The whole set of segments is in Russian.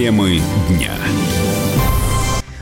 Темы дня.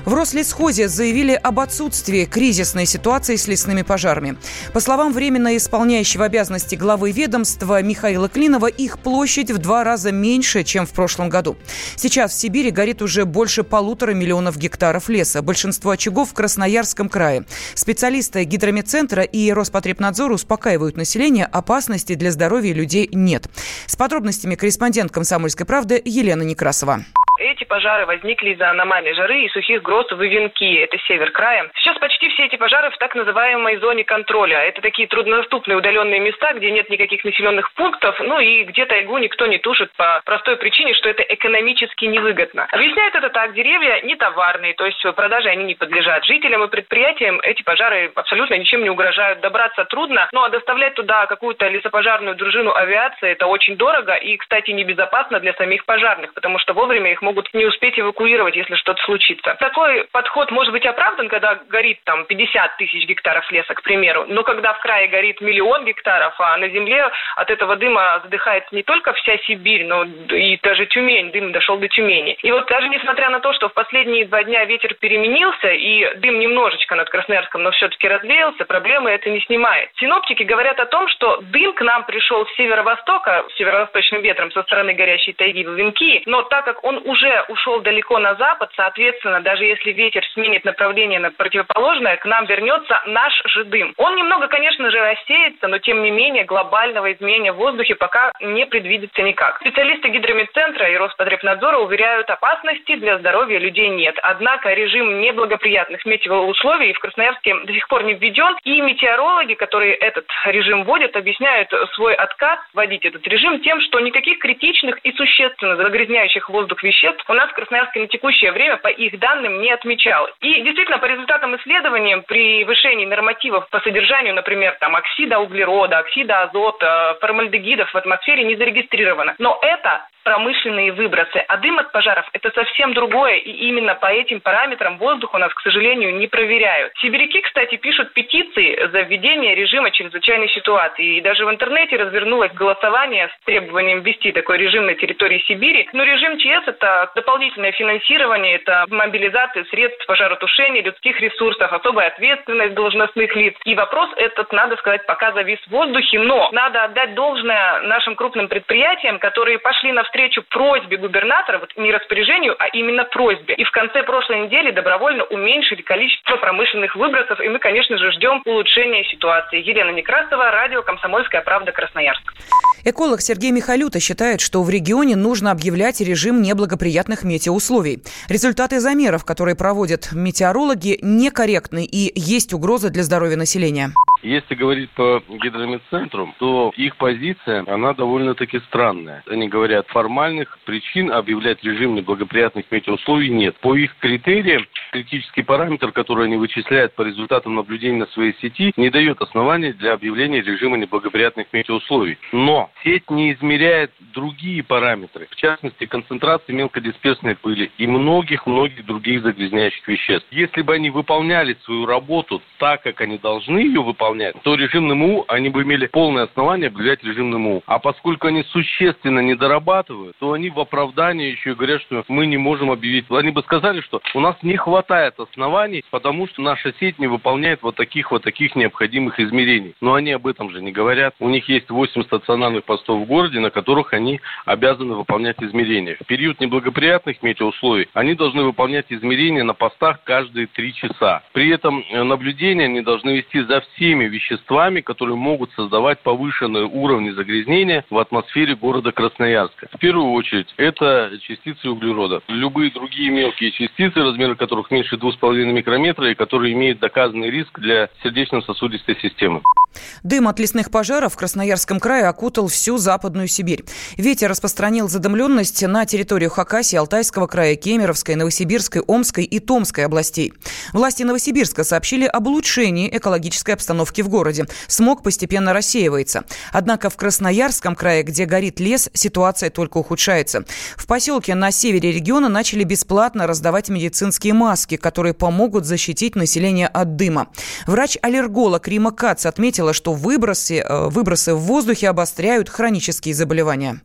В Рослесхозе заявили об отсутствии кризисной ситуации с лесными пожарами. По словам временно исполняющего обязанности главы ведомства Михаила Клинова, их площадь в два раза меньше, чем в прошлом году. Сейчас в Сибири горит уже больше полутора миллионов гектаров леса. Большинство очагов в Красноярском крае. Специалисты гидромедцентра и Роспотребнадзора успокаивают население, опасности для здоровья людей нет. С подробностями корреспондент «Комсомольской правды» Елена Некрасова. Эти пожары возникли из-за аномальной жары и сухих гроз в Ивенки, это север края. Сейчас почти все эти пожары в так называемой зоне контроля. Это такие труднодоступные удаленные места, где нет никаких населенных пунктов, ну и где тайгу никто не тушит по простой причине, что это экономически невыгодно. Объясняют это так, деревья не товарные, то есть продаже они не подлежат. Жителям и предприятиям эти пожары абсолютно ничем не угрожают. Добраться трудно, ну а доставлять туда какую-то лесопожарную дружину авиации это очень дорого и, кстати, небезопасно для самих пожарных, потому что вовремя их могут не успеть эвакуировать, если что-то случится. Такой подход может быть оправдан, когда горит там 50 тысяч гектаров леса, к примеру, но когда в крае горит миллион гектаров, а на земле от этого дыма задыхается не только вся Сибирь, но и даже Тюмень, дым дошел до Тюмени. И вот даже несмотря на то, что в последние два дня ветер переменился и дым немножечко над Красноярском, но все-таки развеялся, проблемы это не снимает. Синоптики говорят о том, что дым к нам пришел с северо-востока, северо-восточным ветром со стороны горящей тайги в Венки, но так как он уже уже ушел далеко на запад, соответственно, даже если ветер сменит направление на противоположное, к нам вернется наш же дым. Он немного, конечно же, рассеется, но тем не менее глобального изменения в воздухе пока не предвидится никак. Специалисты гидромедцентра и Роспотребнадзора уверяют, опасности для здоровья людей нет. Однако режим неблагоприятных метеоусловий в Красноярске до сих пор не введен, и метеорологи, которые этот режим вводят, объясняют свой отказ вводить этот режим тем, что никаких критичных и существенно загрязняющих воздух веществ веществ у нас в Красноярске на текущее время по их данным не отмечалось. И действительно, по результатам исследований, при повышении нормативов по содержанию, например, там, оксида углерода, оксида азота, формальдегидов в атмосфере не зарегистрировано. Но это промышленные выбросы. А дым от пожаров – это совсем другое, и именно по этим параметрам воздух у нас, к сожалению, не проверяют. Сибиряки, кстати, пишут петиции за введение режима чрезвычайной ситуации. И даже в интернете развернулось голосование с требованием ввести такой режим на территории Сибири. Но режим ЧС – это дополнительное финансирование, это мобилизация средств пожаротушения, людских ресурсов, особая ответственность должностных лиц. И вопрос этот, надо сказать, пока завис в воздухе. Но надо отдать должное нашим крупным предприятиям, которые пошли навстречу навстречу просьбе губернатора, вот не распоряжению, а именно просьбе. И в конце прошлой недели добровольно уменьшили количество промышленных выбросов, и мы, конечно же, ждем улучшения ситуации. Елена Некрасова, радио «Комсомольская правда», Красноярск. Эколог Сергей Михалюта считает, что в регионе нужно объявлять режим неблагоприятных метеоусловий. Результаты замеров, которые проводят метеорологи, некорректны и есть угроза для здоровья населения. Если говорить по гидромедцентру, то их позиция, она довольно-таки странная. Они говорят, формальных причин объявлять режим неблагоприятных метеоусловий нет. По их критериям, критический параметр, который они вычисляют по результатам наблюдений на своей сети, не дает оснований для объявления режима неблагоприятных метеоусловий. Но сеть не измеряет другие параметры, в частности, концентрации мелкодисперсной пыли и многих-многих других загрязняющих веществ. Если бы они выполняли свою работу так, как они должны ее выполнять, выполнять, то режим НМУ, они бы имели полное основание объявлять режим НМУ. А поскольку они существенно не дорабатывают, то они в оправдании еще и говорят, что мы не можем объявить. Они бы сказали, что у нас не хватает оснований, потому что наша сеть не выполняет вот таких вот таких необходимых измерений. Но они об этом же не говорят. У них есть 8 стационарных постов в городе, на которых они обязаны выполнять измерения. В период неблагоприятных метеоусловий они должны выполнять измерения на постах каждые 3 часа. При этом э, наблюдения они должны вести за всеми теми веществами, которые могут создавать повышенные уровни загрязнения в атмосфере города Красноярска. В первую очередь, это частицы углерода. Любые другие мелкие частицы, размеры которых меньше 2,5 микрометра и которые имеют доказанный риск для сердечно-сосудистой системы. Дым от лесных пожаров в Красноярском крае окутал всю Западную Сибирь. Ветер распространил задымленность на территорию Хакасии, Алтайского края, Кемеровской, Новосибирской, Омской и Томской областей. Власти Новосибирска сообщили об улучшении экологической обстановки в городе. Смог постепенно рассеивается. Однако в Красноярском крае, где горит лес, ситуация только ухудшается. В поселке на севере региона начали бесплатно раздавать медицинские маски, которые помогут защитить население от дыма. Врач-аллерголог Рима Кац отметил, отметила, что выбросы, э, выбросы в воздухе обостряют хронические заболевания.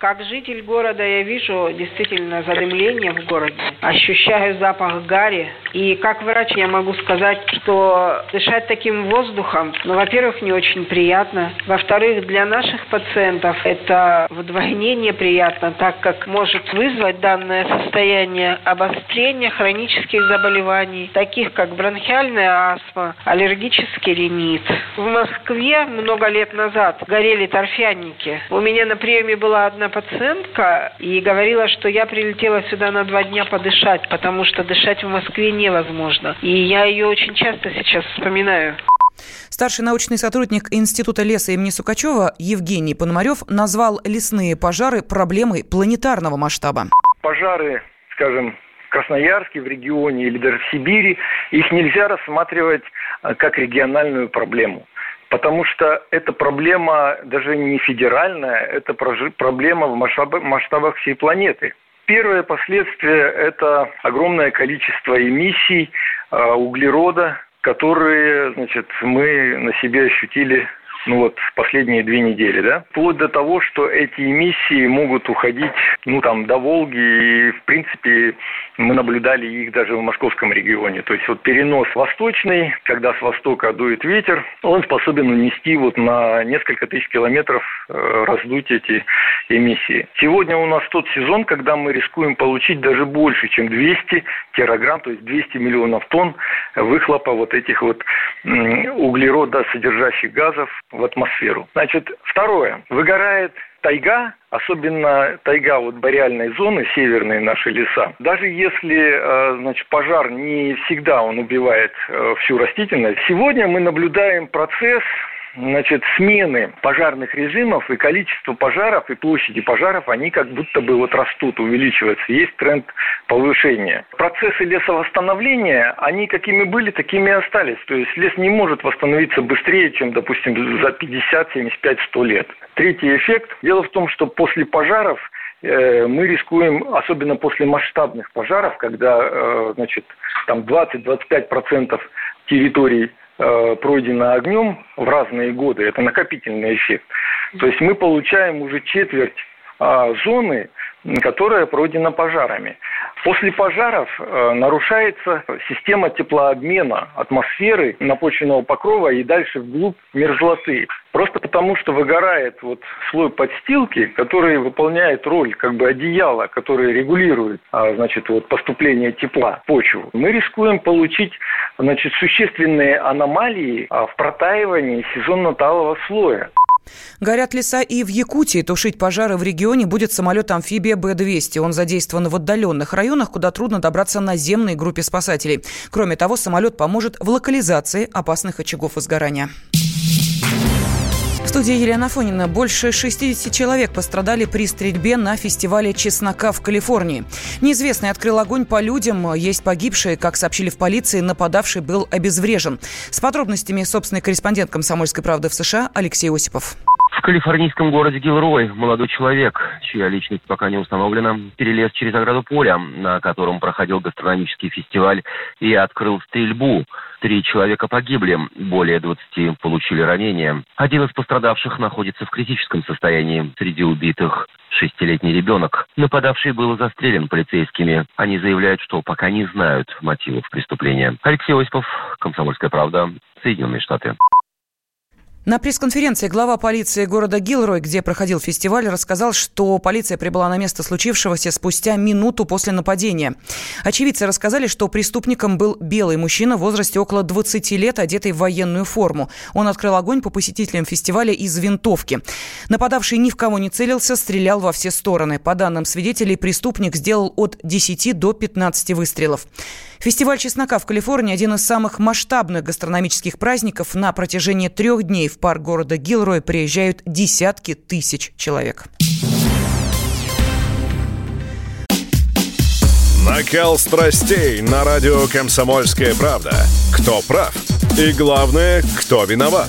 Как житель города я вижу действительно задымление в городе. Ощущаю запах гари. И как врач я могу сказать, что дышать таким воздухом, ну, во-первых, не очень приятно. Во-вторых, для наших пациентов это вдвойне неприятно, так как может вызвать данное состояние обострения хронических заболеваний, таких как бронхиальная астма, аллергический ринит. В Москве много лет назад горели торфяники. У меня на приеме была одна пациентка и говорила, что я прилетела сюда на два дня подышать, потому что дышать в Москве невозможно. И я ее очень часто сейчас вспоминаю. Старший научный сотрудник Института леса имени Сукачева Евгений Пономарев назвал лесные пожары проблемой планетарного масштаба. Пожары, скажем, в Красноярске, в регионе или даже в Сибири, их нельзя рассматривать э, как региональную проблему. Потому что эта проблема даже не федеральная, это проблема в масштабах всей планеты. Первое последствие – это огромное количество эмиссий э, углерода, которые значит, мы на себе ощутили ну вот последние две недели, да, вплоть до того, что эти эмиссии могут уходить, ну там, до Волги, и в принципе мы наблюдали их даже в московском регионе. То есть вот перенос восточный, когда с востока дует ветер, он способен унести вот на несколько тысяч километров э, раздуть эти эмиссии. Сегодня у нас тот сезон, когда мы рискуем получить даже больше, чем 200 тераграмм, то есть 200 миллионов тонн выхлопа вот этих вот углерода содержащих газов в атмосферу. Значит, второе. Выгорает тайга, особенно тайга вот бореальной зоны, северные наши леса, даже если, э, значит, пожар не всегда он убивает э, всю растительность, сегодня мы наблюдаем процесс значит, смены пожарных режимов и количество пожаров и площади пожаров, они как будто бы вот растут, увеличиваются. Есть тренд повышения. Процессы лесовосстановления, они какими были, такими и остались. То есть лес не может восстановиться быстрее, чем, допустим, за 50, 75, 100 лет. Третий эффект. Дело в том, что после пожаров э, мы рискуем, особенно после масштабных пожаров, когда, э, значит, там 20-25% территорий пройдено огнем в разные годы, это накопительный эффект. То есть мы получаем уже четверть а, зоны, которая пройдена пожарами. После пожаров э, нарушается система теплообмена атмосферы напочвенного покрова и дальше вглубь мерзлоты. Просто потому, что выгорает вот слой подстилки, который выполняет роль как бы одеяла, которое регулирует а, значит, вот поступление тепла в почву. Мы рискуем получить значит, существенные аномалии а, в протаивании сезонно-талого слоя. Горят леса и в Якутии. Тушить пожары в регионе будет самолет-амфибия Б-200. Он задействован в отдаленных районах, куда трудно добраться наземной группе спасателей. Кроме того, самолет поможет в локализации опасных очагов изгорания. Студии Елена Фонина. Больше 60 человек пострадали при стрельбе на фестивале чеснока в Калифорнии. Неизвестный открыл огонь по людям. Есть погибшие. Как сообщили в полиции, нападавший был обезврежен. С подробностями собственный корреспондент «Комсомольской правды» в США Алексей Осипов. В калифорнийском городе Гилрой молодой человек, чья личность пока не установлена, перелез через ограду поля, на котором проходил гастрономический фестиваль, и открыл стрельбу. Три человека погибли, более 20 получили ранения. Один из пострадавших находится в критическом состоянии. Среди убитых шестилетний ребенок. Нападавший был застрелен полицейскими. Они заявляют, что пока не знают мотивов преступления. Алексей Осипов, «Комсомольская правда», Соединенные Штаты. На пресс-конференции глава полиции города Гилрой, где проходил фестиваль, рассказал, что полиция прибыла на место случившегося спустя минуту после нападения. Очевидцы рассказали, что преступником был белый мужчина в возрасте около 20 лет, одетый в военную форму. Он открыл огонь по посетителям фестиваля из винтовки. Нападавший ни в кого не целился, стрелял во все стороны. По данным свидетелей, преступник сделал от 10 до 15 выстрелов. Фестиваль чеснока в Калифорнии – один из самых масштабных гастрономических праздников. На протяжении трех дней в парк города Гилрой приезжают десятки тысяч человек. Накал страстей на радио «Комсомольская правда». Кто прав? И главное, кто виноват?